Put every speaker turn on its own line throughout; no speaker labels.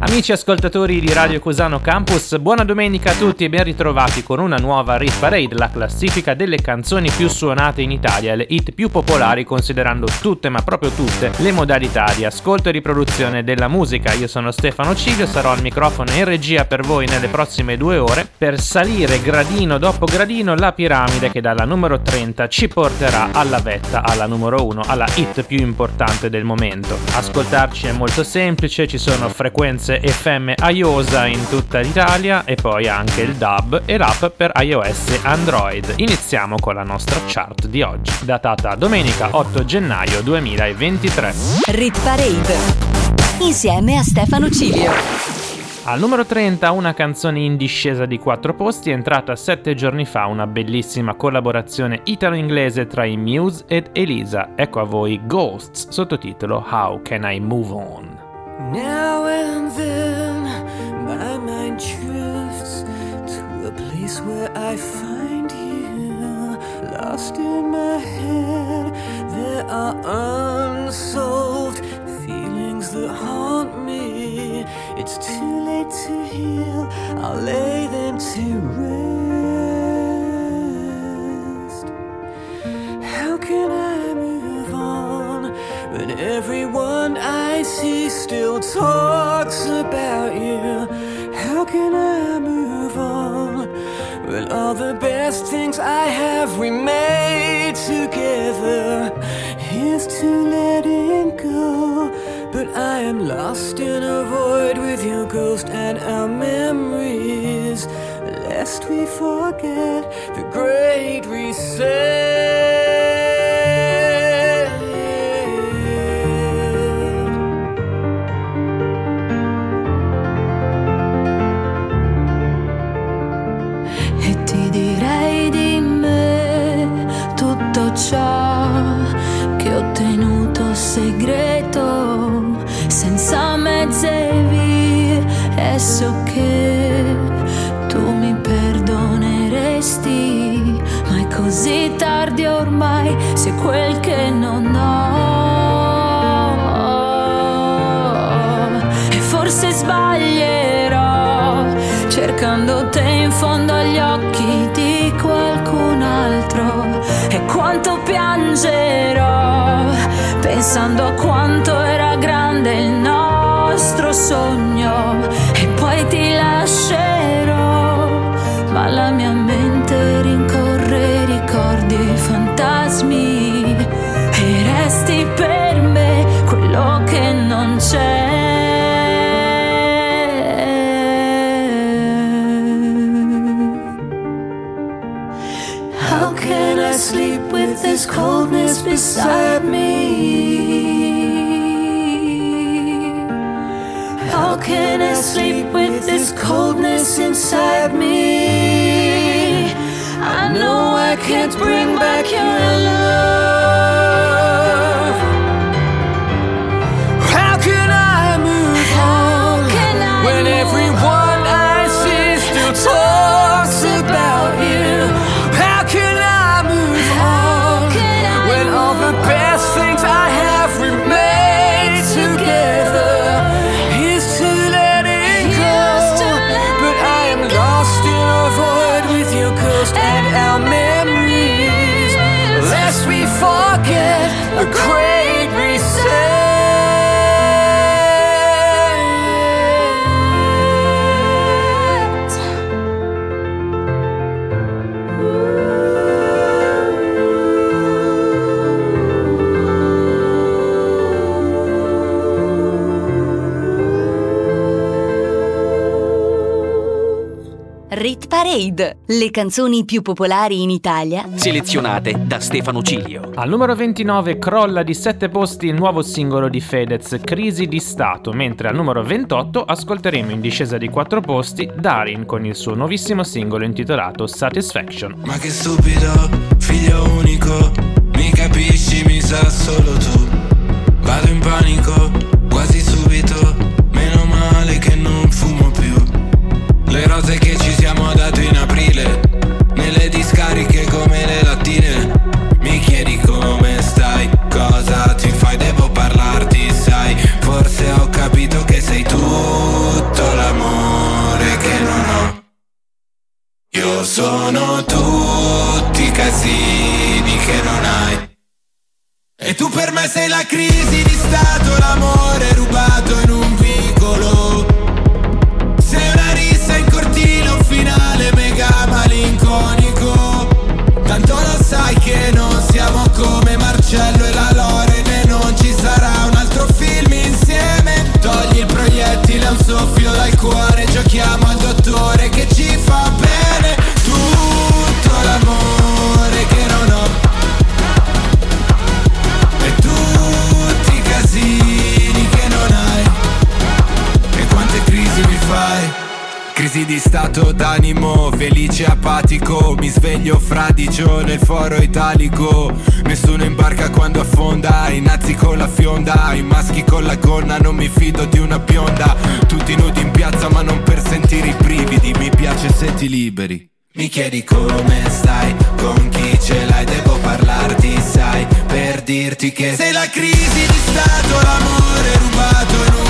Amici ascoltatori di Radio Cusano Campus, buona domenica a tutti e ben ritrovati con una nuova Rit Parade, la classifica delle canzoni più suonate in Italia, le hit più popolari considerando tutte, ma proprio tutte, le modalità di ascolto e riproduzione della musica. Io sono Stefano Ciglio, sarò al microfono in regia per voi nelle prossime due ore per salire gradino dopo gradino la piramide che dalla numero 30 ci porterà alla vetta, alla numero 1, alla hit più importante del momento. Ascoltarci è molto semplice, ci sono frequenze frequenze FM iOSA in tutta l'Italia e poi anche il DAB e l'app per iOS e Android. Iniziamo con la nostra chart di oggi, datata domenica 8 gennaio 2023.
Rit Parade insieme a Stefano Cilio.
Al numero 30 una canzone in discesa di 4 posti, è entrata 7 giorni fa una bellissima collaborazione italo-inglese tra i Muse ed Elisa. Ecco a voi Ghosts, sottotitolo How Can I Move On.
Now and then, my mind drifts to a place where I find you. Lost in my head, there are unsolved feelings that haunt me. It's too late to heal, I'll lay them to rest. How can I move when everyone I see still talks about you. How can I move on when all the best things I have we made together? Here's to letting go, but I am lost in a void with your ghost and our memories. Lest we forget the great reset.
So che tu mi perdoneresti, ma è così tardi ormai, se quel che non ho. Piangerò, pensando a quanto era grande il nostro sogno poi ti lascerò, ma la mia mente rincorre ricordi e fantasmi e resti per me quello che non c'è. This coldness Can't bring back your love.
Le canzoni più popolari in Italia,
selezionate da Stefano Cilio.
Al numero 29 crolla di 7 posti il nuovo singolo di Fedez, Crisi di Stato, mentre al numero 28 ascolteremo in discesa di 4 posti Darin con il suo nuovissimo singolo intitolato Satisfaction.
Ma che stupido, figlio unico, mi capisci, mi sa solo tu. Vado in panico Le rose che ci siamo date in aprile Nelle discariche come le lattine. Mi chiedi come stai, cosa ti fai, devo parlarti sai Forse ho capito che sei tutto l'amore che non ho. Io sono tutti i casini che non hai. E tu per me sei la crisi di stato, l'amore rubato in un video stato d'animo Felice apatico. Mi sveglio fradicio nel foro italico. Nessuno imbarca quando affonda I nazi con la fionda I maschi con la gonna Non mi fido di una bionda. Tutti nudi in piazza ma non per sentire i brividi. Mi piace se ti liberi. Mi chiedi come stai, con chi ce l'hai, devo parlarti, sai, per dirti che sei la crisi di stato, l'amore rubato in un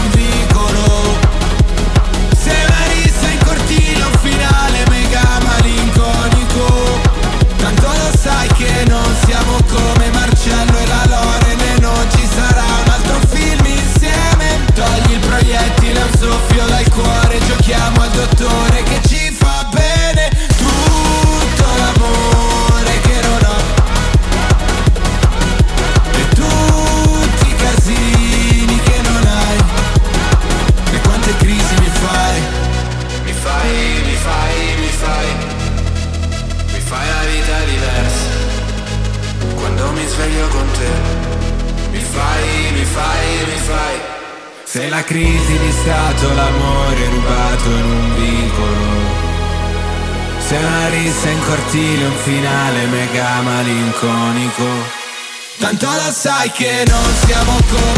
che non siamo come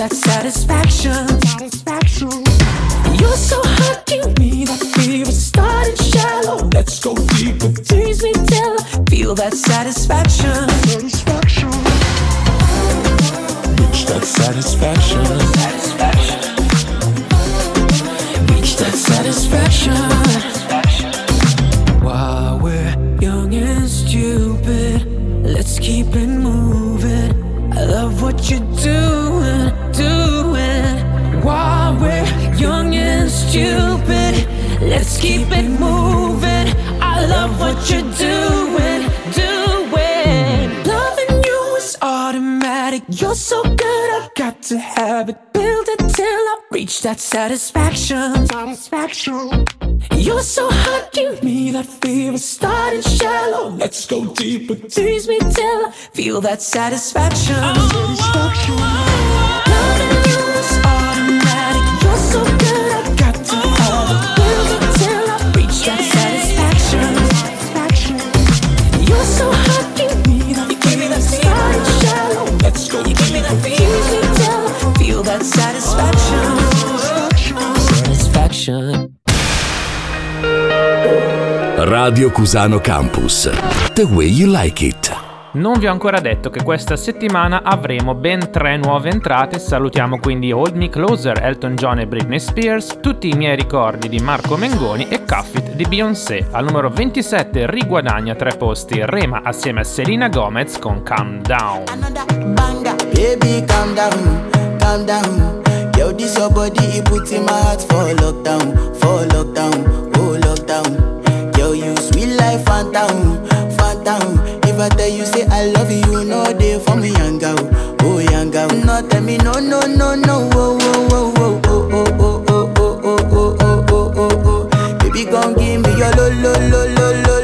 that satisfaction. satisfaction.
You're so hot, give me that fever. Starting shallow, let's go deeper. Tease me till I feel that satisfaction. Satisfaction. Reach that satisfaction. Satisfaction.
Keep it moving. I love what you're doing, doing. Loving you is automatic. You're so good, I've got to have it. Build it till I reach that satisfaction. Satisfaction. You're so hot, give me that fever. Starting shallow, let's go deeper. Tease me till I feel that satisfaction. satisfaction. Loving you
Radio Cusano Campus. The way you like it.
Non vi ho ancora detto che questa settimana avremo ben tre nuove entrate, salutiamo quindi Hold Me Closer, Elton John e Britney Spears, Tutti i miei ricordi di Marco Mengoni e Cuff It di Beyoncé. Al numero 27 riguadagna tre posti Rema assieme a Selena Gomez con Calm Down.
Baby, calm down, calm down. Yo, this your body, it put in my heart for lockdown, for lockdown, oh lockdown. Yo, you sweet life, phantom, phantom. If I tell you say I love you, no day for me, young oh young girl. No tell me no, no, no, no, oh, oh, oh, oh, oh, oh, oh, oh, oh, oh, oh, oh, oh, oh. Baby, gon' give me your lo, lo, lo, lo, lo,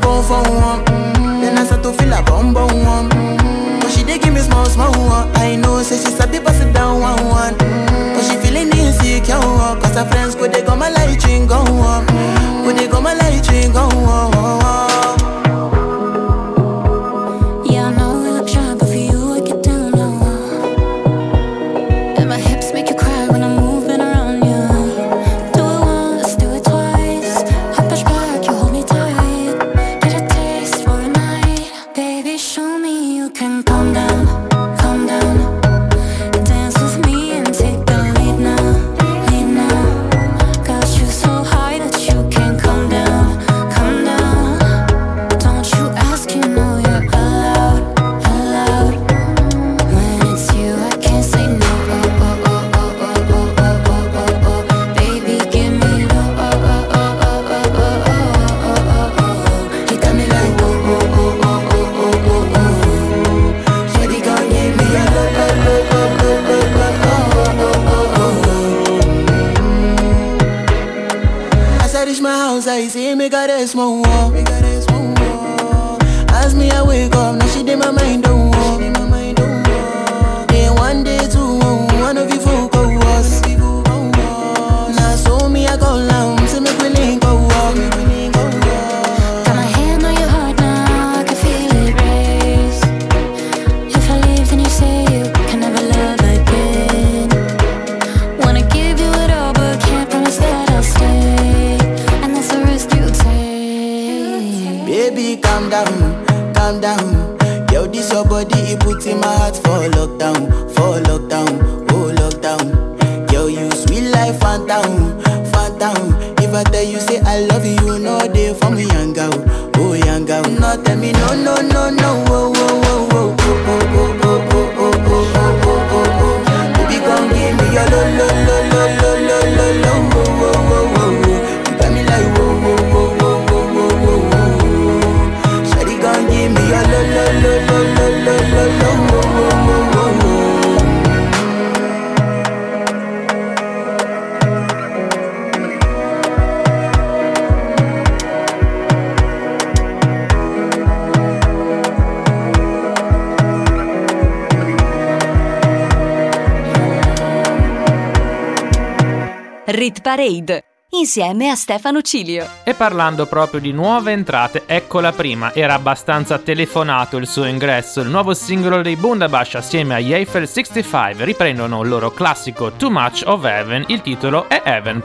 Come for one, mm-hmm. then I start to feel a bum bum one. Mm-hmm. But she dey give me small small one. I know, say she sabi pass it down one one. Mm-hmm. But she feeling insecure, cause her friends go they go my light ring go on. Go they go my light ring go on.
Parade, insieme a Stefano Cilio.
E parlando proprio di nuove entrate, ecco la prima. Era abbastanza telefonato il suo ingresso. Il nuovo singolo dei Bundabash assieme agli Eiffel 65 riprendono il loro classico Too Much of Heaven. Il titolo è Heaven.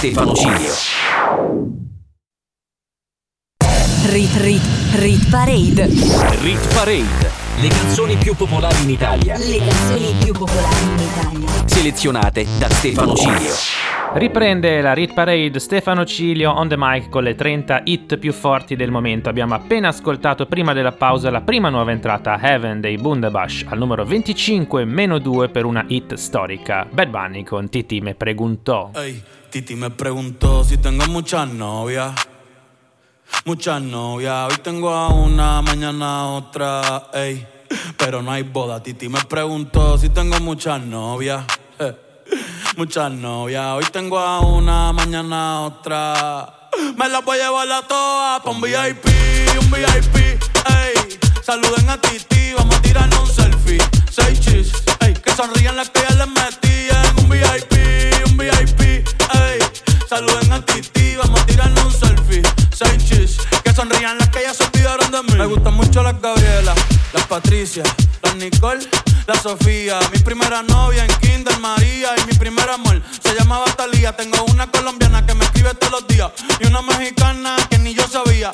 Stefano Cilio.
Rit Rit Rit Parade.
Rit Parade. Le canzoni più popolari in Italia.
Le canzoni più popolari in Italia.
Selezionate da Stefano Cilio.
Riprende la Rit Parade Stefano Cilio on the mic con le 30 hit più forti del momento. Abbiamo appena ascoltato prima della pausa la prima nuova entrata Heaven dei Bundabash al numero 25 meno 2 per una hit storica. Bad Bunny con Titi me preguntò.
Ey, Titi me preguntó si tengo muchas novias. Muchas novias. Hoy tengo a una, mañana a otra. Ey, pero no hay boda. Titi me preguntó si tengo muchas novias. Eh, Muchas novias. Hoy tengo a una, mañana a otra. Me las voy a llevar a todas pa' un VIP, un VIP. Ey, saluden a Titi, vamos a tirarnos un selfie. Seis chis, ey, que sonrían las que ya les metí en un VIP, saluden a Titi, vamos a tirarnos un selfie. Seis chis, que sonrían las que ya se olvidaron de mí. Me gustan mucho las Gabriela, las Patricia, las Nicole, la Sofía. Mi primera novia en Kinder María y mi primer amor se llamaba Talía. Tengo una colombiana que me escribe todos los días y una mexicana que ni yo sabía.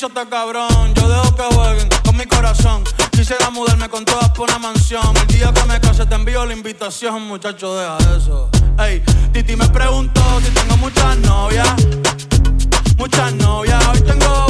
Bicho cabrón. Yo dejo que jueguen con mi corazón. Quisiera mudarme con todas por una mansión. El día que me case te envío la invitación, muchacho, deja eso. Ey, Titi me preguntó si tengo muchas novias. Muchas novias, hoy tengo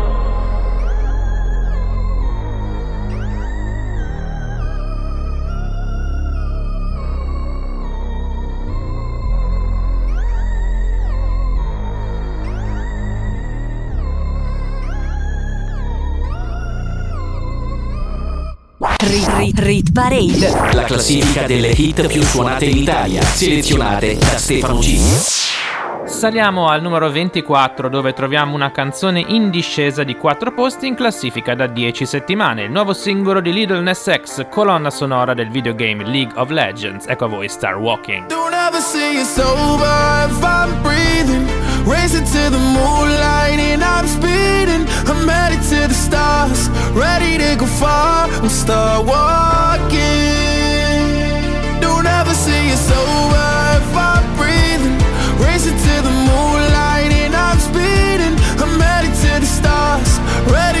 Rit, rit, rit Parade.
La classifica delle hit più suonate in Italia, selezionate da Stefano G.
Saliamo al numero 24 dove troviamo una canzone in discesa di 4 posti in classifica da 10 settimane, il nuovo singolo di Little Ness X, colonna sonora del videogame League of Legends. Ecco a voi Star Walking.
Don't ever see it sober if I'm breathing. Racing to the moonlight and I'm speeding. I'm headed to the stars, ready to go far. I'm start walking. Don't ever see it sober if I'm breathing. Racing to the moonlight and I'm speeding. I'm headed to the stars, ready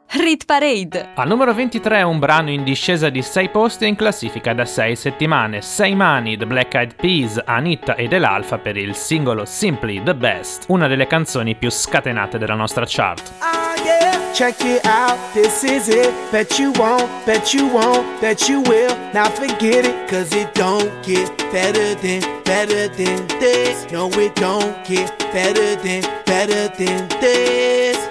Rit Parade.
Al numero 23 un brano in discesa di 6 posti in classifica da 6 settimane. 6 mani, The Black Eyed Peas, Anita ed El Alfa per il singolo Simply the Best, una delle canzoni più scatenate della nostra chart.
Ah, yeah. Check it out, this is it. Bet you won't, bet you won't, bet you will. Now forget it, cause it don't get better than, better than this. No, it don't get better than, better than this.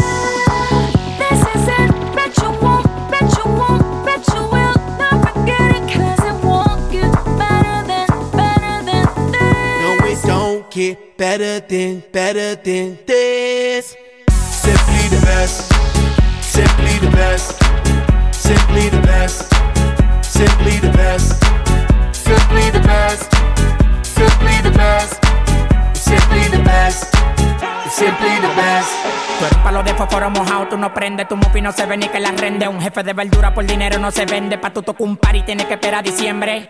get better than, better than this.
Simply the best, simply the best, simply the best, simply the best, simply the best, simply the best, simply the best, simply the best.
Tú palo de fósforo mojado, tú no prendes, tu mufi no se ve ni que la rende. Un jefe de verdura por dinero no se vende, pa' tu tocar un par y tienes que esperar a diciembre.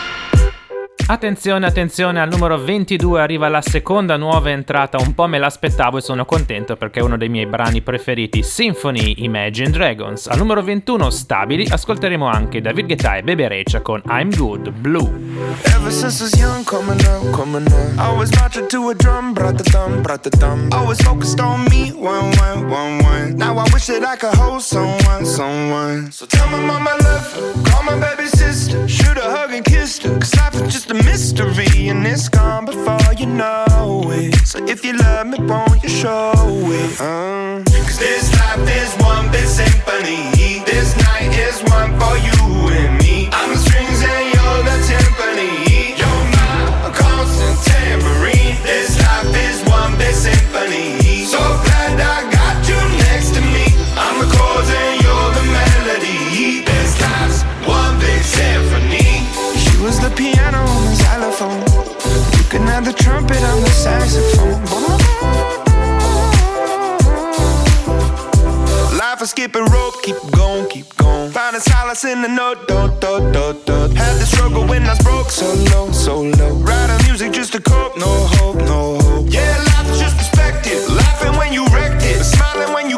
Attenzione, attenzione, al numero 22 arriva la seconda nuova entrata, un po' me l'aspettavo e sono contento perché è uno dei miei brani preferiti, Symphony Imagine Dragons. Al numero 21 stabili ascolteremo anche David Guetta e Bebe Rexha con I'm Good Blue.
Ever since I was young, coming up, coming up. Always marching to a drum, brought the thumb, brought the thumb. Always focused on me, one, one, one, one. Now I wish that I could hold someone, someone. So tell my mama I love call my baby sister, shoot a hug and kiss her. Cause life is just a mystery and it's gone before you know it. So if you love me, won't you show it? Uh.
Cause this life is one big symphony. This night is one for you and me. I'm the strings and you're the timpani. You're my constant tambourine. This life is one big symphony. So glad I got you next to me. I'm the chords and you're the melody. This life's one big symphony.
She was the piano xylophone. You can have the trumpet on the saxophone. Life is skipping rope, keep going, keep going. Finding solace in the note, dot, dot, dot, dot. Had the struggle when I was broke, so low, so low. Writing music just to cope, no hope, no hope. Yeah, life is just perspective. Laughing when you wrecked it, smiling when you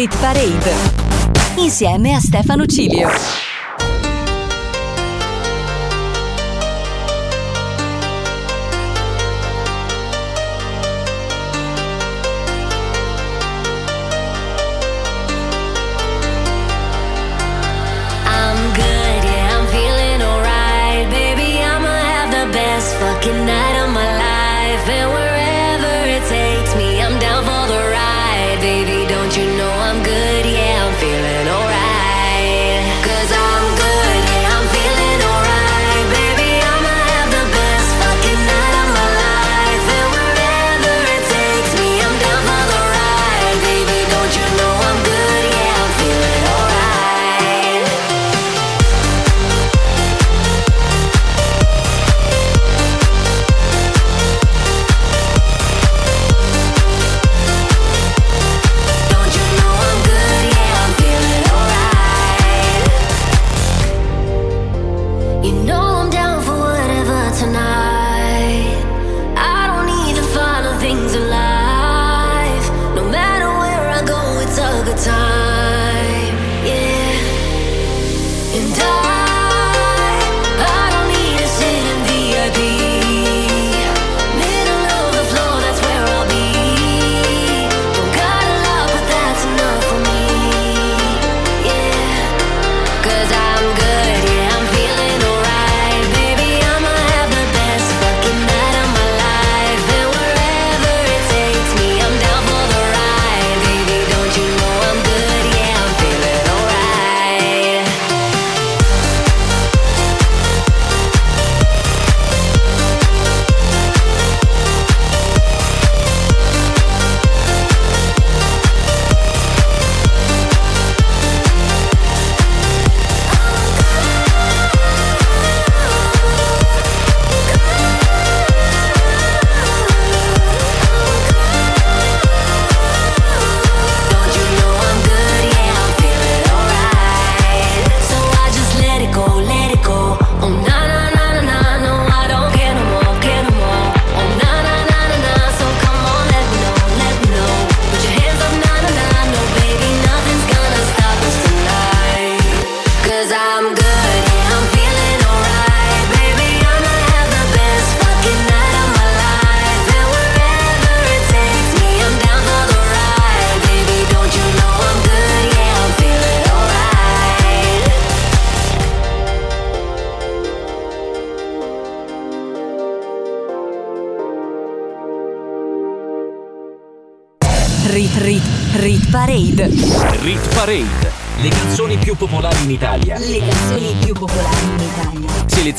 Rit Parade insieme a Stefano Cilio.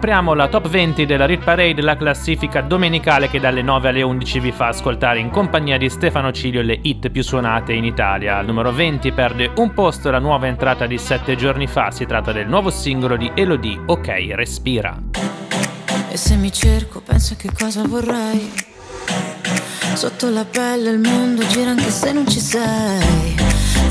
Apriamo la top 20 della Rit Parade, la classifica domenicale che dalle 9 alle 11 vi fa ascoltare in compagnia di Stefano Cilio le hit più suonate in Italia. Al numero 20 perde un posto la nuova entrata di 7 giorni fa, si tratta del nuovo singolo di Elodie, Ok, respira.
E se mi cerco, penso che cosa vorrei. Sotto la pelle il mondo gira anche se non ci sei.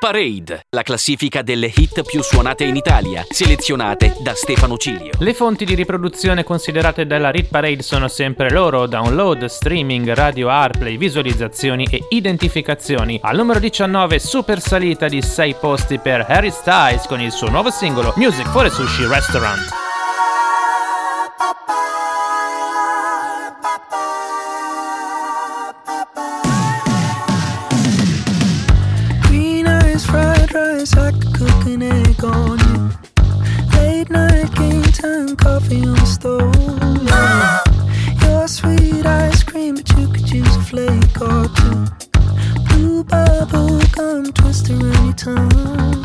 Parade, la classifica delle hit più suonate in Italia, selezionate da Stefano Cilio.
Le fonti di riproduzione considerate dalla Rit Parade sono sempre loro: download, streaming, radio Airplay, visualizzazioni e identificazioni. Al numero 19, super salita di 6 posti per Harry Styles con il suo nuovo singolo Music for a Sushi Restaurant.
Rice, I could cook an egg on you. Late night game time, coffee on the stove. Your sweet ice cream, but you could use a flake or two. Blue bubble gum twist around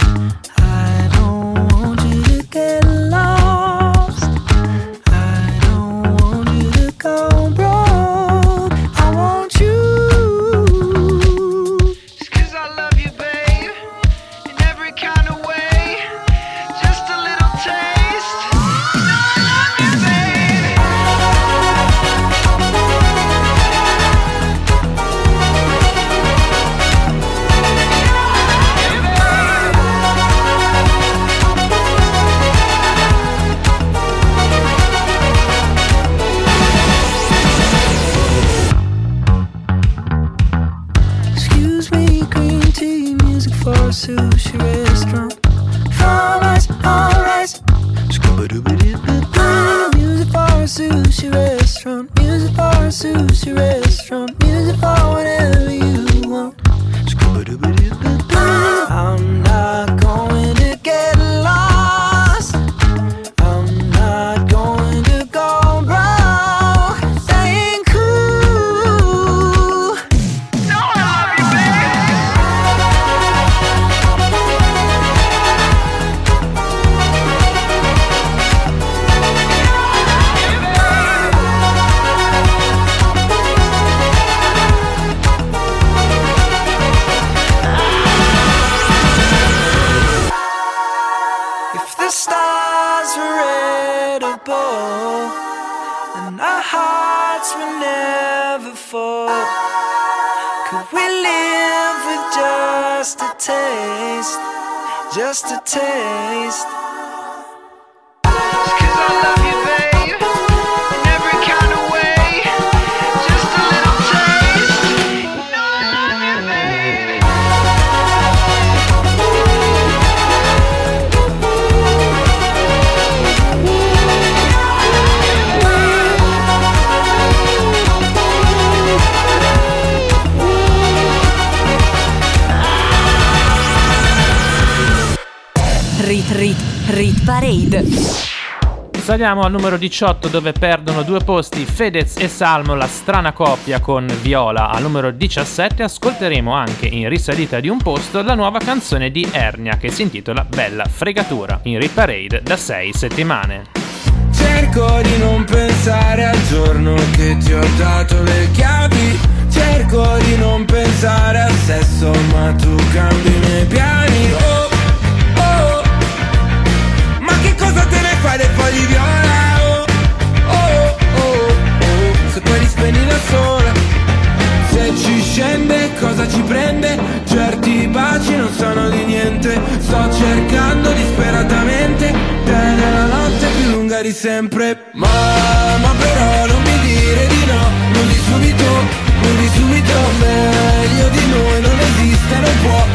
Saliamo al numero 18 dove perdono due posti Fedez e Salmo, la strana coppia con Viola. Al numero 17 ascolteremo anche in risalita di un posto la nuova canzone di Ernia che si intitola Bella Fregatura in Rit Parade da 6 settimane.
Cerco di non pensare al giorno che ti ho dato le chiavi Cerco di non pensare al sesso ma tu cambi i miei piani oh fai dei fogli viola? Oh, oh, oh, oh Se poi li spegni da sola Se ci scende cosa ci prende? Certi baci non sono di niente Sto cercando disperatamente Te nella notte più lunga di sempre Mamma però non mi dire di no Non di subito, non di subito Meglio di noi non esiste, non può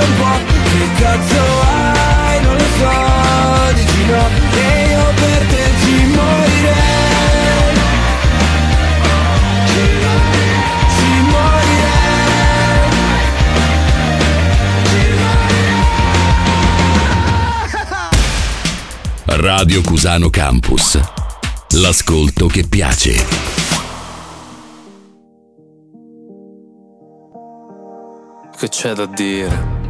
vestiti Non può, che cazzo hai? Non lo so, dici no E io per te ci morirei Ci, ci morirei
Radio Cusano Campus. L'ascolto che piace.
Che c'è da dire?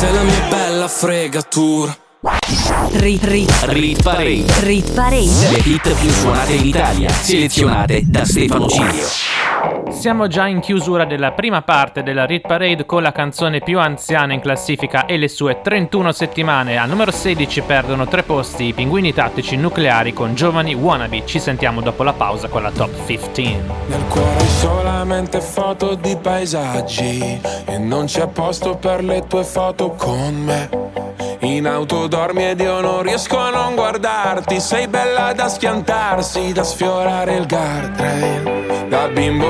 Sei la mia bella fregatura
Rit, rit,
Rit Parade.
rit parade.
Le hit più suonate in Italia, selezionate da Stefano Cilio.
Siamo già in chiusura della prima parte della Rit Parade con la canzone più anziana in classifica e le sue 31 settimane. Al numero 16 perdono tre posti i pinguini tattici nucleari con giovani wannabe. Ci sentiamo dopo la pausa con la top 15.
Nel cuore solamente foto di paesaggi E non c'è posto per le tue foto con me in auto dormi ed io non riesco a non guardarti Sei bella da schiantarsi, da sfiorare il guardrail Da bimbo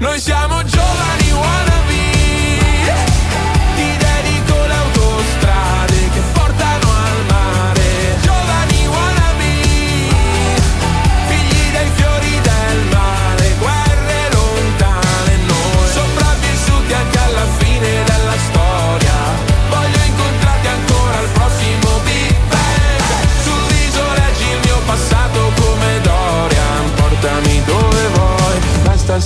Noi siamo giovani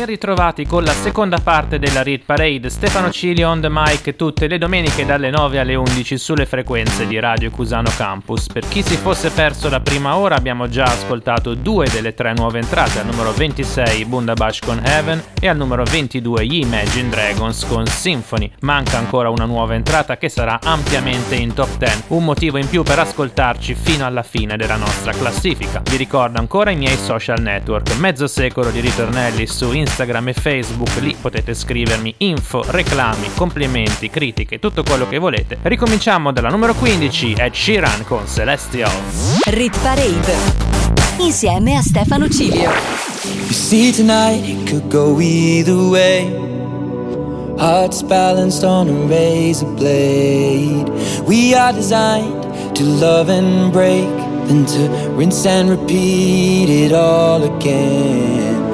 Ben ritrovati con la seconda parte della Read Parade. Stefano Cili on the mic tutte le domeniche dalle 9 alle 11 sulle frequenze di Radio Cusano Campus. Per chi si fosse perso la prima ora abbiamo già ascoltato due delle tre nuove entrate, al numero 26 Bundabash con Heaven e al numero 22 gli Imagine Dragons con Symphony. Manca ancora una nuova entrata che sarà ampiamente in top 10, un motivo in più per ascoltarci fino alla fine della nostra classifica. Vi ricordo ancora i miei social network, mezzo secolo di ritornelli su Instagram e Facebook, lì potete scrivermi info, reclami, complimenti, critiche, tutto quello che volete. Ricominciamo dalla numero 15, Ed Sheeran con Celestial.
Rit Parade. Insieme a Stefano Cilio.
You see, tonight it could go either way. Hearts balanced on a razor blade. We are designed to love and break, then to rinse and repeat it all again.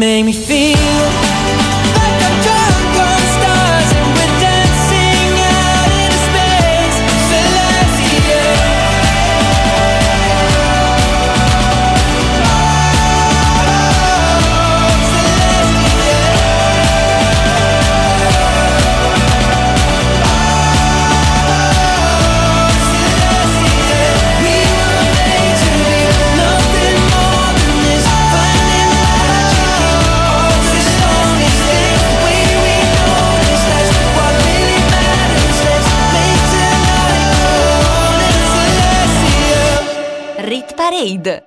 make me feel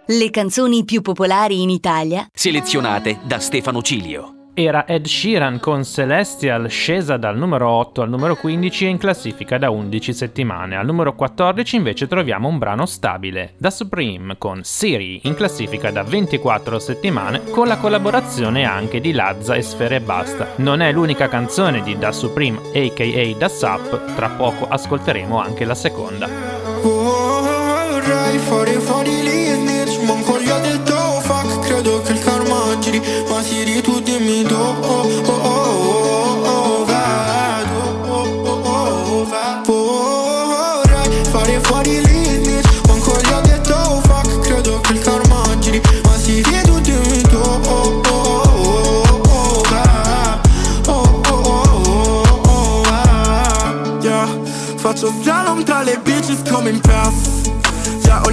Le canzoni più popolari in Italia.
Selezionate da Stefano Cilio.
era Ed Sheeran con Celestial, scesa dal numero 8 al numero 15 e in classifica da 11 settimane. Al numero 14 invece troviamo un brano stabile, Da Supreme con Siri, in classifica da 24 settimane, con la collaborazione anche di Lazza e Sfere Basta. Non è l'unica canzone di Da Supreme, aka Da Sup, tra poco ascolteremo anche la seconda.
Vorrei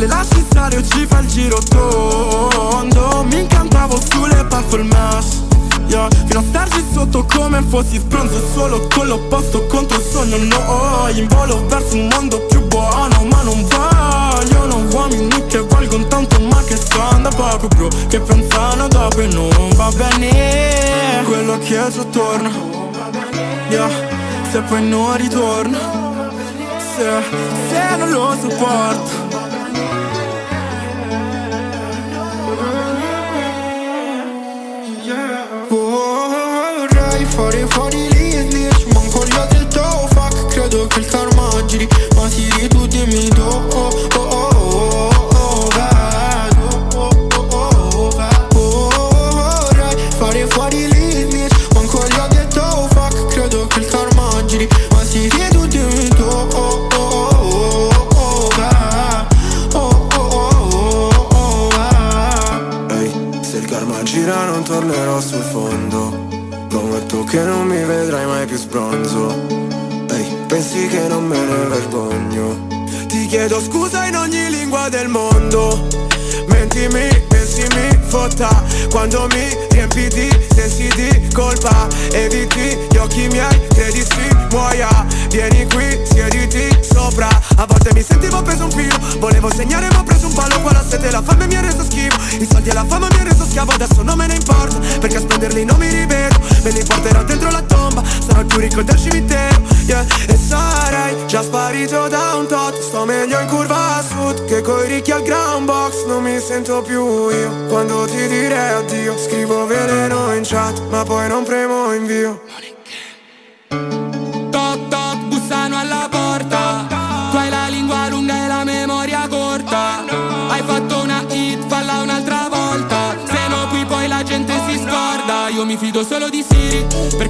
le lasci stare o ci fa il giro tondo. Mi incantavo sulle mesh Yeah, fino a starci sotto come fossi sbronzo Solo con l'opposto contro il sogno. No, in volo verso un mondo più buono Ma non vogliono uomini che valgono tanto Ma che stanno da poco bro Che pensano dopo e non va bene. Quello che è torna Yeah, se poi non ritorna Se, se non lo sopporto affari li jidniex Man kolla dilta u fak kredo kil-karma ġri Ma tiri che
non mi vedrai mai più sbronzo. Ehi, pensi che non me ne vergogno?
Ti chiedo scusa in ogni lingua del mondo. Mentimi si mi fotta Quando mi riempi di sensi di colpa. Eviti gli occhi miei, credi si muoia. Vieni qui, siediti sopra. A volte mi sentivo preso un filo Volevo segnare ma ho preso un palo. Qua la sete la fame mi ha reso schifo I soldi e la fama mi ha reso schiavo Adesso non me ne importa. Perché a spenderli non mi rivedo. Me li porterò dentro la tomba Sarò il più ricco del cimitero. Yeah. E sarei già sparito da un tot. Sto meglio in curva a sud Che coi ricchi al ground box Non mi sento più io Quando ti direi addio Scrivo veleno in chat Ma poi non premo invio
Toc toc, bussano alla porta. Tu hai la lingua lunga e la memoria corta. Hai fatto una hit, falla un'altra volta. Se no qui poi la gente si scorda. Io mi fido solo di Siri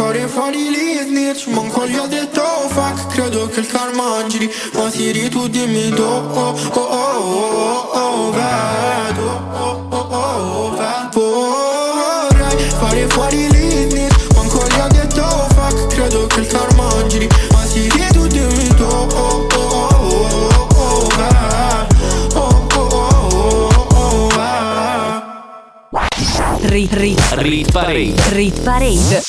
fare fuori lì snitch Manco gli ho detto oh, fuck Credo che il karma giri Ma Siri tu dimmi do oh, oh, oh, oh, oh, vedo oh, oh, oh, oh, Vorrei fare fuori lì snitch Manco gli ho detto oh, fuck Credo che il karma giri Ma Siri tu dimmi do oh, oh, oh, oh, oh, oh, oh, oh, oh, oh,
Rit, rit,
Rit Parade.
rit parade.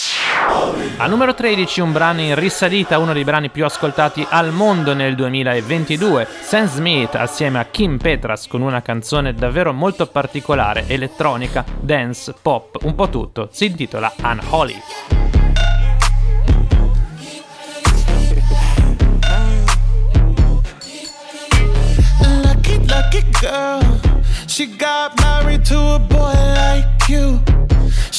Al numero 13 un brano in risalita, uno dei brani più ascoltati al mondo nel 2022, Sam Smith assieme a Kim Petras con una canzone davvero molto particolare, elettronica, dance, pop, un po' tutto, si intitola Unholy.
Lucky, lucky girl. She got married to a boy like you.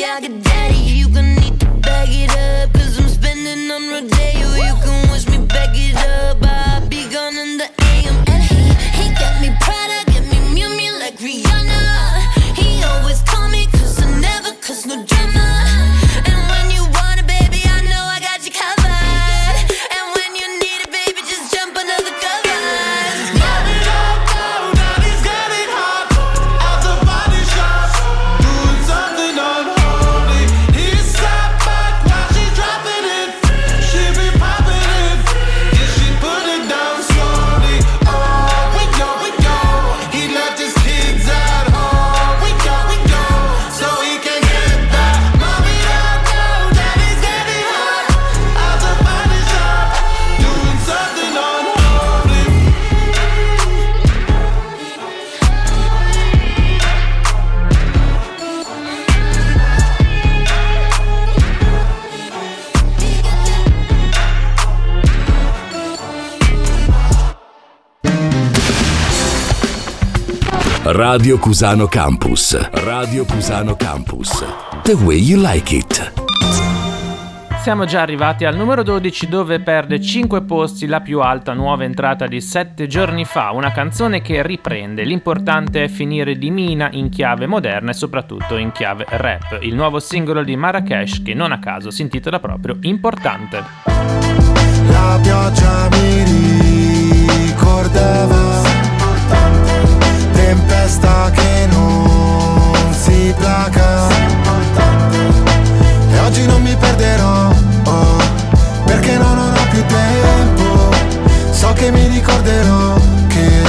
Balenciaga daddy. You gon' need to bag it up,
Radio Cusano Campus. Radio Cusano Campus. The way you like it.
Siamo già arrivati al numero 12 dove perde 5 posti la più alta nuova entrata di 7 giorni fa, una canzone che riprende. L'importante è finire di mina in chiave moderna e soprattutto in chiave rap. Il nuovo singolo di Marrakesh che non a caso si intitola proprio Importante.
La pioggia mi ricordava Tempesta che non si placa. E oggi non mi perderò oh, Perché no, non ho più tempo. So che mi ricorderò che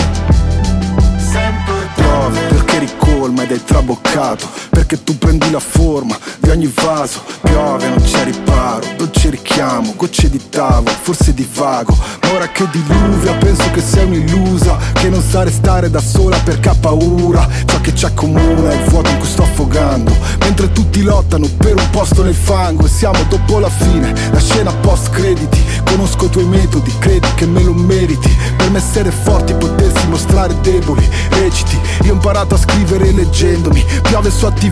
Piove perché ricolma ed è traboccato Perché tu prendi la forma di ogni vaso. Piove, non c'è riparo, dolce richiamo Gocce di tavolo, forse divago Ma ora che diluvia penso che sei un'illusa Che non sa restare da sola perché ha paura. Ciò che ci accomuna è il vuoto in cui sto affogando. Mentre tutti lottano per un posto nel fango E siamo dopo la fine, la scena post crediti. Conosco i tuoi metodi, credi che me lo meriti. Per me essere forti, potersi mostrare deboli Reciti, io ho imparato a scrivere leggendomi Piove su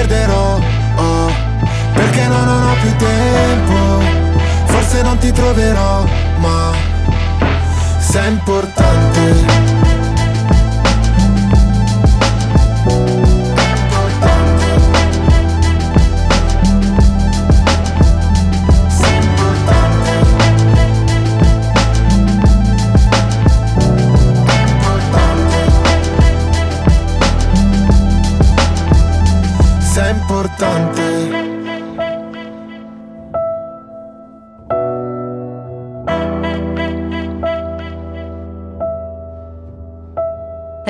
perderò oh, Perché no, non ho più tempo. Forse non ti troverò ma Sei importante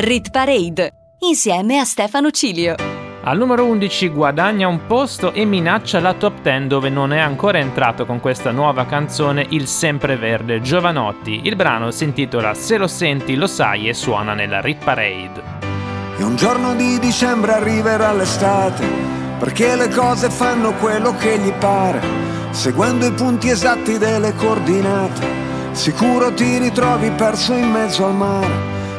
Rit Parade insieme a Stefano Cilio.
Al numero 11 guadagna un posto e minaccia la top 10 dove non è ancora entrato con questa nuova canzone il sempreverde Giovanotti. Il brano si intitola Se lo senti lo sai e suona nella Rit Parade.
E un giorno di dicembre arriverà l'estate, perché le cose fanno quello che gli pare, seguendo i punti esatti delle coordinate. Sicuro ti ritrovi perso in mezzo al mare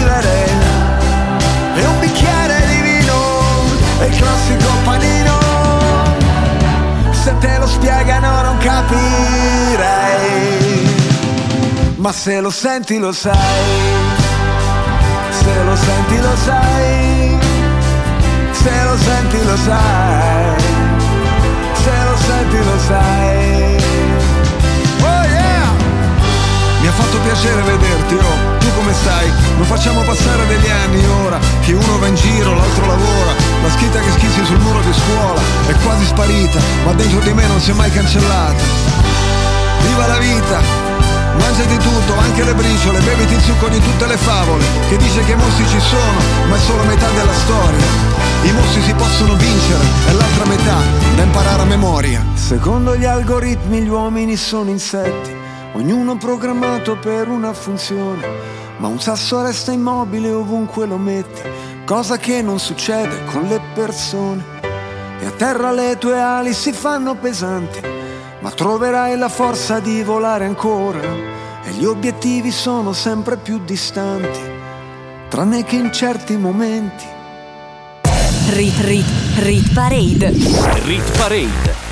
vivere. E un bicchiere di vino, e il classico panino. Se te lo spiegano non capirai ma se lo senti lo sai, se lo senti lo sai, se lo senti lo sai, se lo senti lo sai. Oh yeah! Mi ha fatto piacere vederti, oh, come stai? Non facciamo passare degli anni ora, che uno va in giro, l'altro lavora, la scritta che schizzi sul muro di scuola è quasi sparita, ma dentro di me non si è mai cancellata. Viva la vita! Mangiati tutto, anche le briciole, beviti il succo di tutte le favole Che dice che i mostri ci sono, ma è solo metà della storia I mostri si possono vincere, è l'altra metà, da imparare a memoria Secondo gli algoritmi gli uomini sono insetti Ognuno programmato per una funzione Ma un sasso resta immobile ovunque lo metti Cosa che non succede con le persone E a terra le tue ali si fanno pesanti ma troverai la forza di volare ancora e gli obiettivi sono sempre più distanti, tranne che in certi momenti.
Rit Rit Rit Parade.
Rit Parade.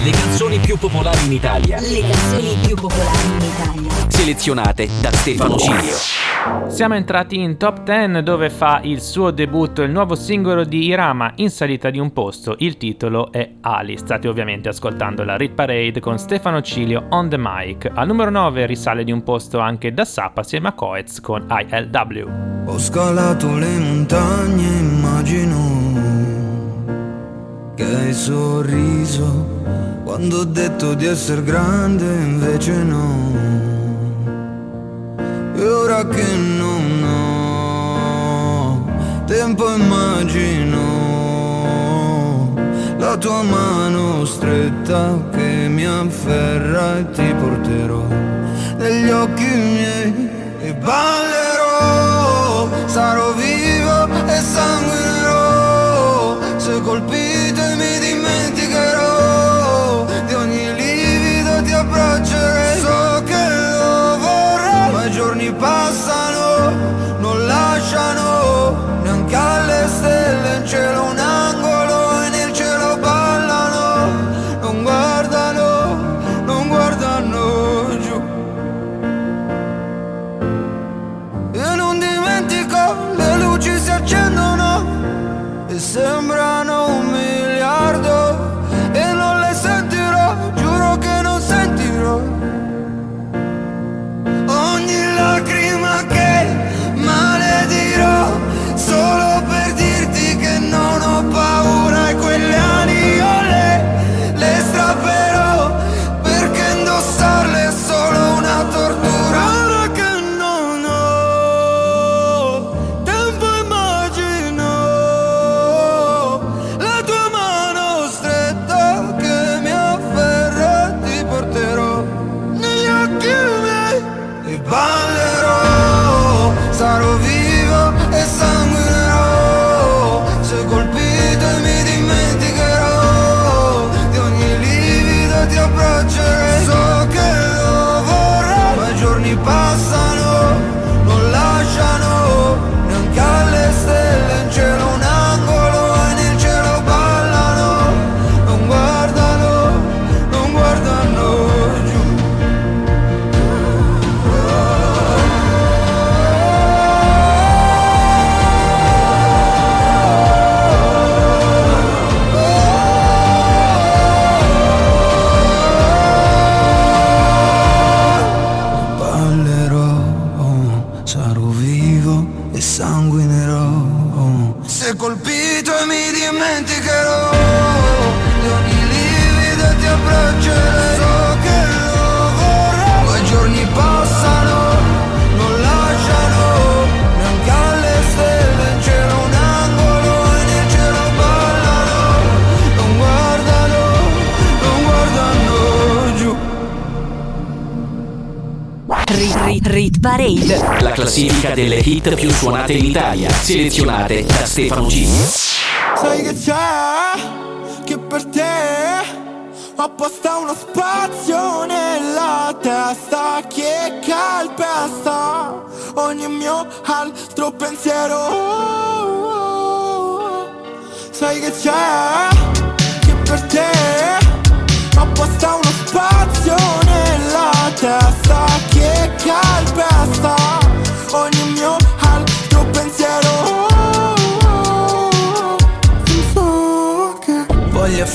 Le canzoni più popolari in Italia.
Le canzoni più popolari in Italia.
Selezionate da Stefano Cilio.
Siamo entrati in top 10 dove fa il suo debutto il nuovo singolo di Irama in salita di un posto. Il titolo è Ali. State ovviamente ascoltando la Rit Parade con Stefano Cilio on the mic. Al numero 9 risale di un posto anche da Sap assieme a Coez con ILW.
Ho scalato le montagne, immagino che hai sorriso. Quando ho detto di essere grande, invece no. E ora che non ho tempo, immagino la tua mano stretta che mi afferra e ti porterò negli occhi miei. E ballerò, sarò vivo e sanguinerò. Se colpite
classifica delle hit più suonate in Italia, selezionate da Stefano G.
Sai che c'è? Che per te apposta uno spazio nella testa che calpesta ogni mio altro pensiero. Sai che c'è? Che per te apposta uno spazio nella testa che calpesta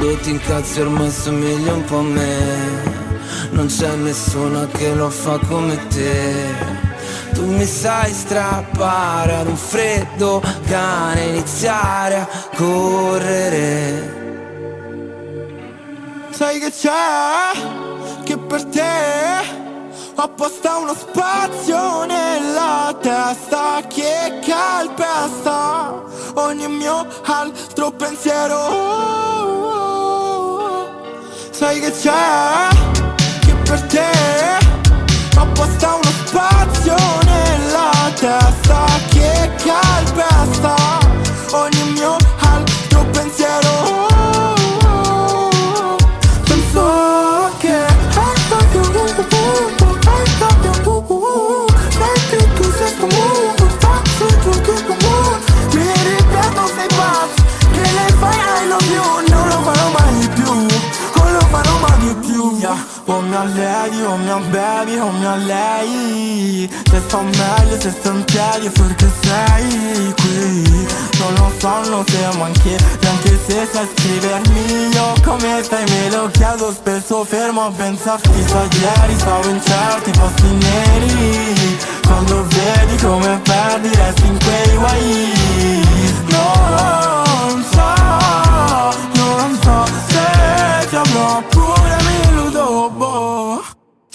Quando ti incazzi ormai somigli un po' a me Non c'è nessuno che lo fa come te Tu mi sai strappare ad un freddo cane Iniziare a correre
Sai che c'è? Che per te ho apposta uno spazio nella testa che calpesta ogni mio altro pensiero. Sai che c'è? Che per te apposta uno spazio nella testa che calpesta O mi alledi, o mi bevi, o mi lei. Se sto meglio, se sto in piedi perché sei qui. Non lo so, non siamo anche Neanche se sai scrivermi. Io come stai me lo chiedo spesso fermo a pensarti. Sa ieri stavo in certi posti neri. Quando vedi come perdi resti in quei guai. Non so, non so se ti avrò pure.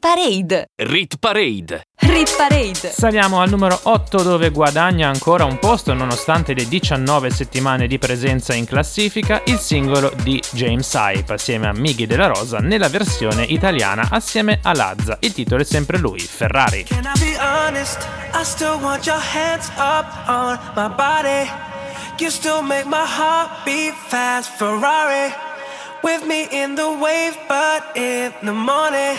Parade.
Rit Parade.
Rit Parade.
Saliamo al numero 8 dove guadagna ancora un posto nonostante le 19 settimane di presenza in classifica il singolo di James Hype assieme a Miggy della Rosa nella versione italiana assieme a Lazza. Il titolo è sempre lui, Ferrari.
Can I be honest? I still want your hands up on my body. You still make my heart beat fast. Ferrari with me in the wave, but in the morning.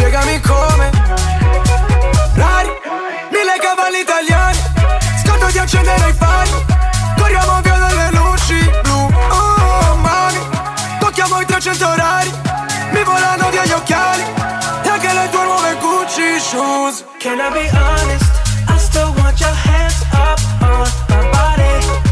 Spiegami come. Rari, mille cavalli italiani. Scotto di accendere i fari. Corriamo via dalle luci blu. Oh, mami. Tocchiamo i 300 orari. Mi volano via gli occhiali. E anche le tue nuove Gucci shoes.
Can I be honest? I still want your hands up on my body.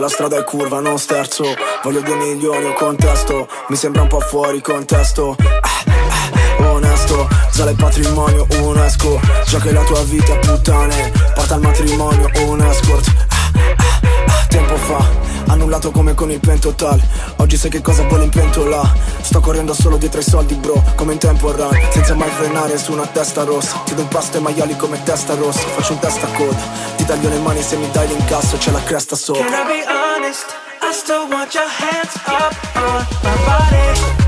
La strada è curva, non sterzo. Voglio due milioni, un contesto. Mi sembra un po' fuori contesto. Ah, ah, Onesto, sale il patrimonio, un esco Gioca la tua vita a puttane. Porta al matrimonio, un escort Tempo fa Annullato come con il pentotal. Oggi sai che cosa vuole in pentola. Sto correndo solo dietro i soldi bro Come in tempo run Senza mai frenare su una testa rossa. Chiedo un pasto ai maiali come testa rossa. Faccio un testa coda. Ti taglio le mani se mi dai l'incasso C'è la cresta sopra.
Can I be honest? I still want your hands up on my body.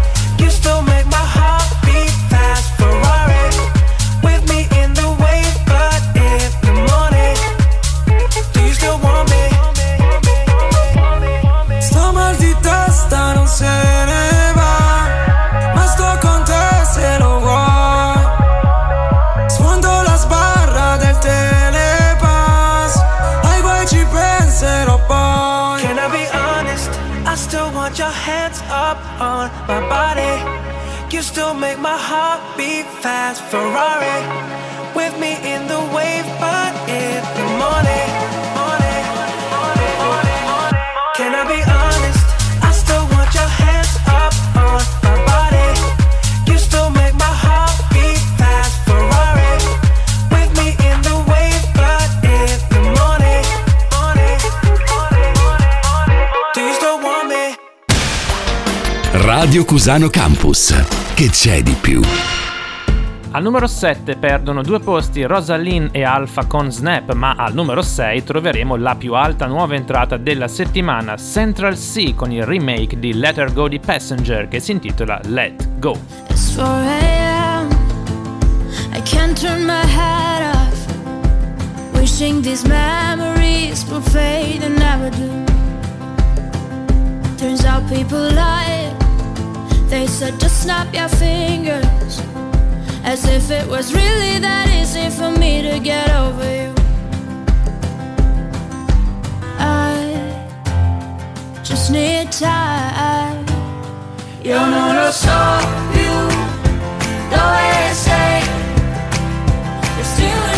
Fast. Ferrari with me in the wave, but in the morning. morning, morning, morning. Can I be honest? I still want your hands up on my body. You still make my heart beat fast. Ferrari with me in the wave, but in the morning. Do you still want me?
Radio Cusano Campus. Che c'è di più?
Al numero 7 perdono due posti Rosalind e Alpha con Snap, ma al numero 6 troveremo la più alta nuova entrata della settimana, Central C con il remake di Let Her Go di Passenger che si intitola Let Go.
It's 4 a.m. I can't turn my head off. Wishing these memories will fade and never do. Turns out people lie. They said just snap your fingers. As if it was really that easy for me to get over you. I just need time.
Io non lo so più dove sei.
You're still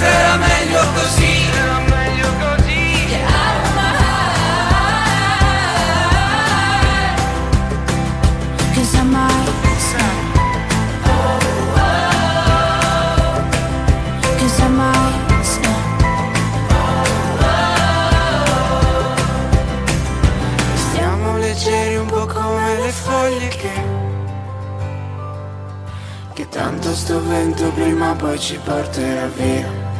forse era meglio così. Era meglio così.
Get out of my heart. 'Cause I might snap. Oh, oh. 'Cause I might snap. Oh, oh.
Stiamo leggeri un po' come le foglie che Che tanto sto vento prima o poi ci porterà via,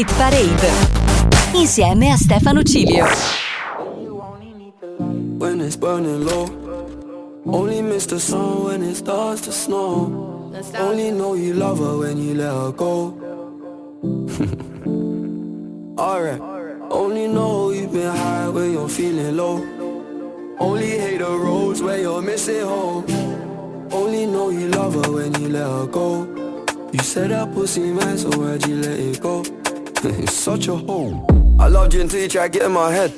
Rit Parade insieme a Stefano Cilio.
when it's burning low. Only miss the sun when it starts to snow. Only know you love her when you let her go.
Alright. Only know you've been high when you're feeling low. Only hate the roads where you're missing home. Only know you love her when you let her go. You said that pussy man, so why'd you let it go? It's such a hole. I loved you until you tried to get in my head.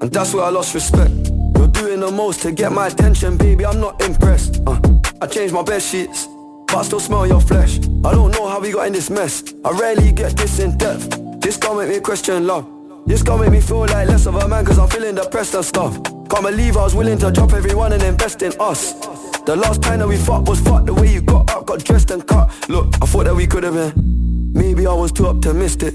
And that's where I lost respect. You're doing the most to get my attention, baby, I'm not impressed. Uh, I changed my bed sheets, but I still smell your flesh. I don't know how we got in this mess. I rarely get this in depth. This gon' make me question love. This gon' make me feel like less of a man cause I'm feeling depressed and stuff. Can't believe I was willing to drop everyone and invest in us. The last time that we fucked was fucked the way you got up, got dressed and cut. Look, I thought that we could have been. Maybe I was too optimistic.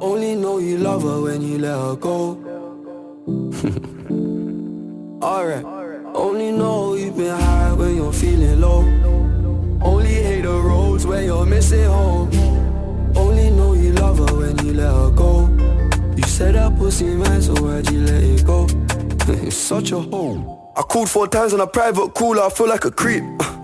Only know you love her when you let her go. Alright. Only know you've been high when you're feeling low. Only hate the roads when you're missing home. Only know you love her when you let her go. You said that pussy man, so why'd you let it go? it's such a hole. I called four times on a private cooler, I feel like a creep.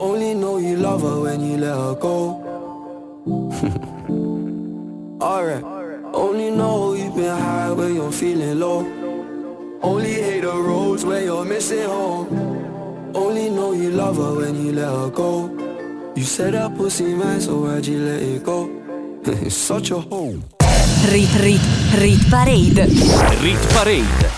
Only know you love her when you let her go. Alright. Only know you've been high when you're feeling low. Only hate the roads when you're missing home. Only know you love her when you let her go. You said that pussy man, so why'd you let it go? it's such a hole.
Rit Rit Rit Parade.
Rit Parade.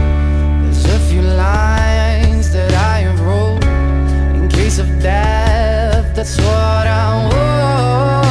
Few lines that I wrote in case of death. That's what I want.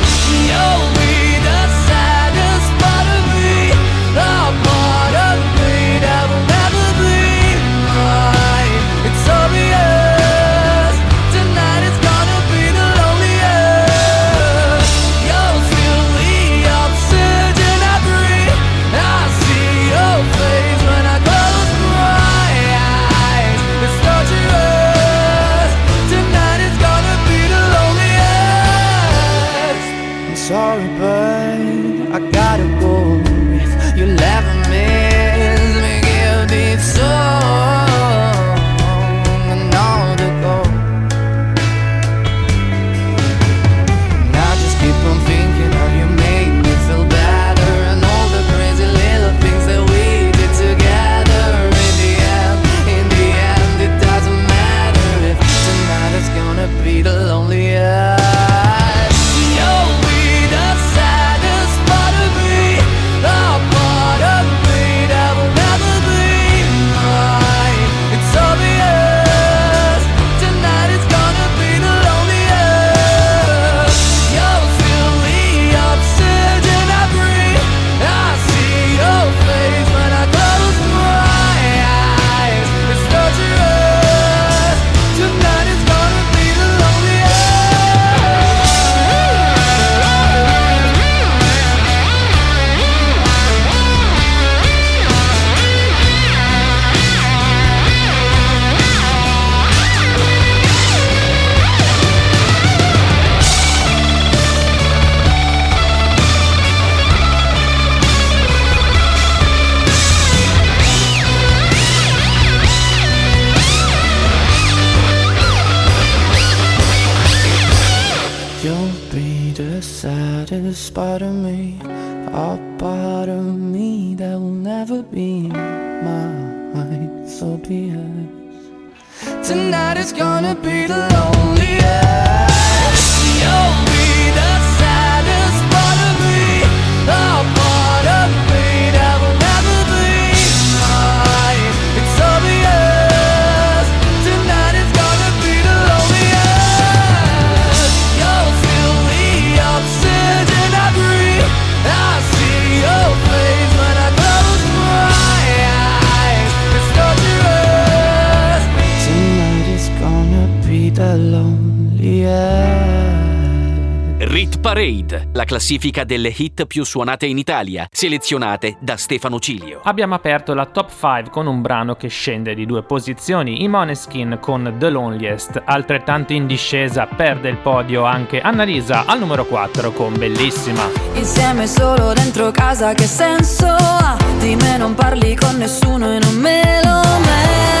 Classifica delle hit più suonate in Italia, selezionate da Stefano Cilio.
Abbiamo aperto la top 5 con un brano che scende di due posizioni, i Moneskin con The Loneliest, altrettanto in discesa perde il podio anche Annalisa al numero 4 con Bellissima.
Insieme solo dentro casa che senso ha? Di me non parli con nessuno e non me lo merito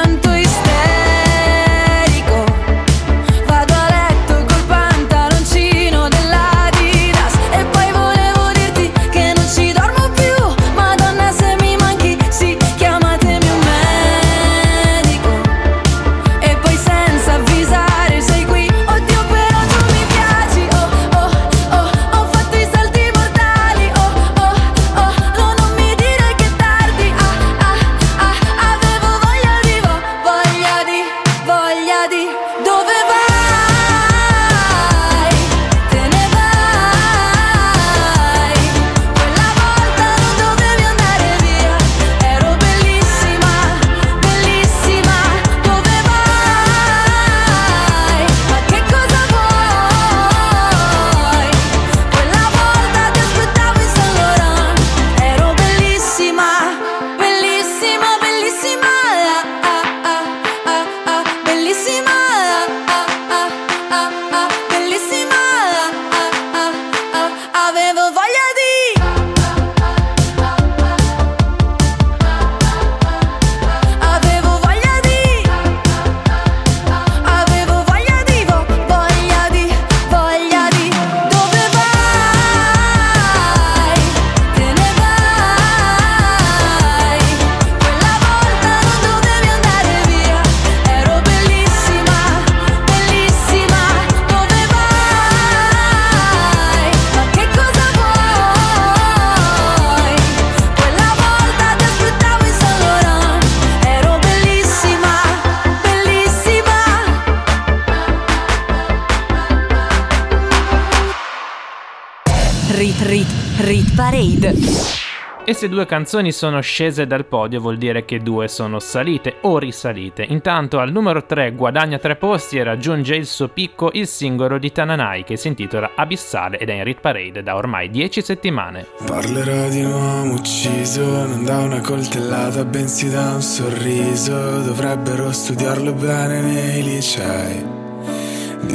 E se
due canzoni sono scese dal podio vuol dire che due sono salite o risalite. Intanto al numero 3 guadagna tre posti e raggiunge il suo picco il singolo di Tananai che si intitola Abissale ed è in Rit Parade da ormai 10 settimane.
Parlerò di un uomo ucciso, non da una coltellata, bensì da un sorriso. Dovrebbero studiarlo bene nei licei.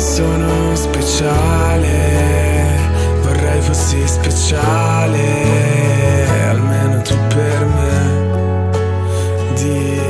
sono speciale, vorrei fossi speciale, almeno tu per me. Dio.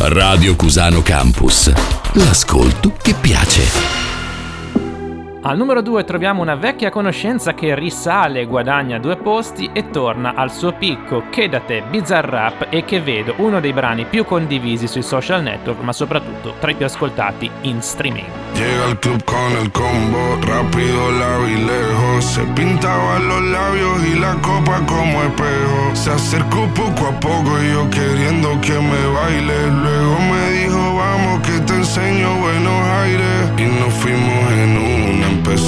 Radio Cusano Campus. L'ascolto che piace.
Al numero 2 troviamo una vecchia conoscenza che risale, guadagna due posti e torna al suo picco, che da te Bizarrap e che vedo uno dei brani più condivisi sui social network, ma soprattutto tra i più ascoltati in streaming.
Llega al club con el combo, rápido, largo y lejos. Se pintaba los labios y la copa como espejo. Se acercó poco a poco y yo queriendo que me baile. Luego me dijo, vamos que te enseño buenos aires. Y nos fuimos en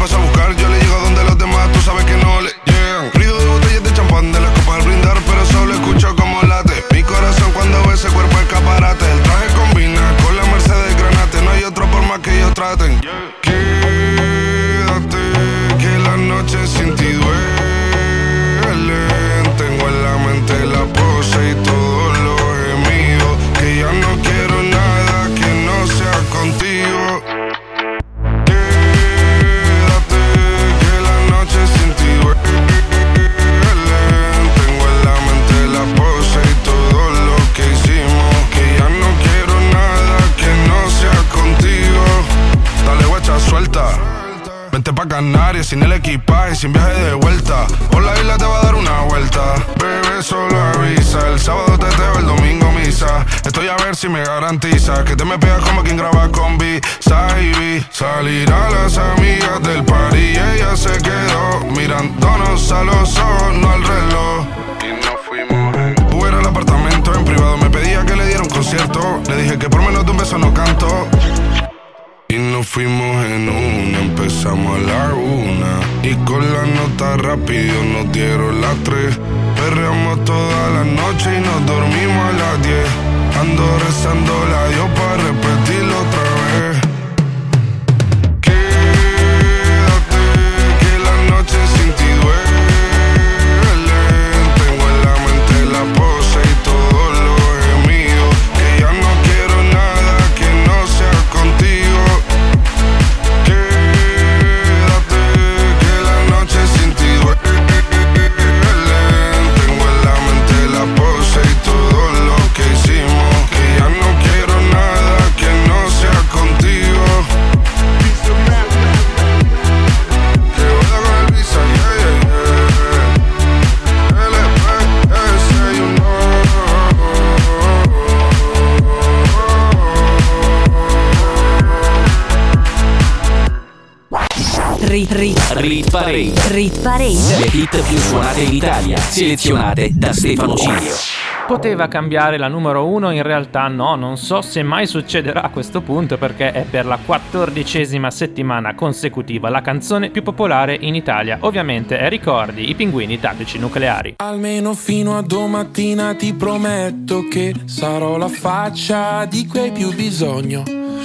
paso a buscar. Yo le llego donde los demás, tú sabes que no le llegan. Ruido de botellas de champán de las copas al brindar, pero solo escucho como late. Mi corazón cuando ve ese cuerpo escaparate. El traje combina con la Mercedes Granate. No hay otro por más que ellos traten. Quédate,
Rit
parade. Le hit più suonate in Italia, selezionate da Stefano Cilio.
Poteva cambiare la numero 1, in realtà no, non so se mai succederà a questo punto perché è per la quattordicesima settimana consecutiva la canzone più popolare in Italia. Ovviamente è Ricordi, i pinguini tattici nucleari.
Almeno fino a domattina ti prometto che sarò la faccia di cui hai più bisogno.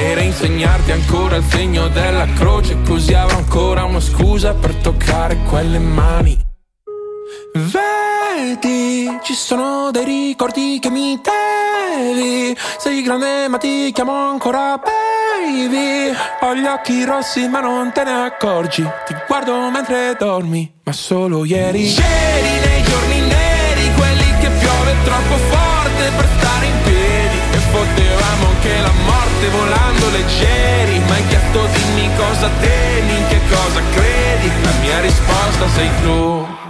E reinsegnarti ancora il segno della croce, così avrò ancora una scusa per toccare quelle mani. Vedi, ci sono dei ricordi che mi devi. Sei grande ma ti chiamo ancora baby. Ho gli occhi rossi ma non te ne accorgi. Ti guardo mentre dormi, ma solo ieri. Ieri nei giorni neri, quelli che piove troppo forte per stare in piedi. E potevamo anche la morte volando leggeri. Ma hai chiesto dimmi cosa temi, in che cosa credi. La mia risposta sei tu.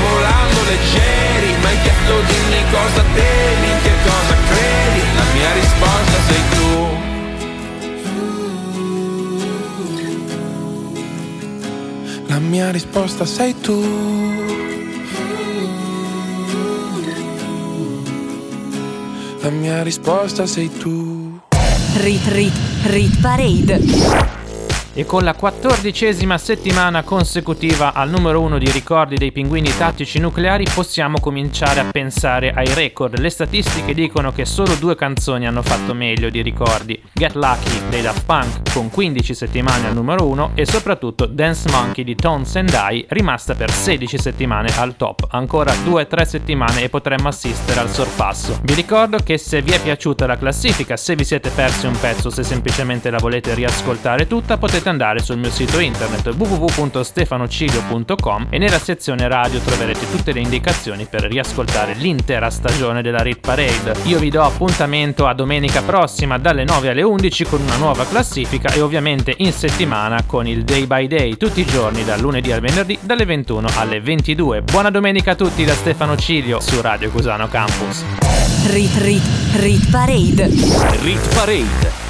volando leggeri Ma hai chiesto dimmi cosa temi, in che cosa credi? La mia risposta sei tu. La mia risposta sei tu. La mia risposta sei tu.
Rit, rit, rit parade.
E con la quattordicesima settimana consecutiva al numero uno di ricordi dei pinguini tattici nucleari possiamo cominciare a pensare ai record. Le statistiche dicono che solo due canzoni hanno fatto meglio di ricordi. Get Lucky dei Daft Punk con 15 settimane al numero uno e soprattutto Dance Monkey di Tones and I rimasta per 16 settimane al top. Ancora 2-3 settimane e potremmo assistere al sorpasso. Vi ricordo che se vi è piaciuta la classifica, se vi siete persi un pezzo, se semplicemente la volete riascoltare tutta, potete andare sul mio sito internet www.stefanocilio.com e nella sezione radio troverete tutte le indicazioni per riascoltare l'intera stagione della Rit Parade. Io vi do appuntamento a domenica prossima dalle 9 alle 11 con una nuova classifica e ovviamente in settimana con il Day by Day tutti i giorni dal lunedì al venerdì dalle 21 alle 22. Buona domenica a tutti da Stefano Cilio su Radio Cusano Campus.
Rit, rit, rit parade.
Rit Parade.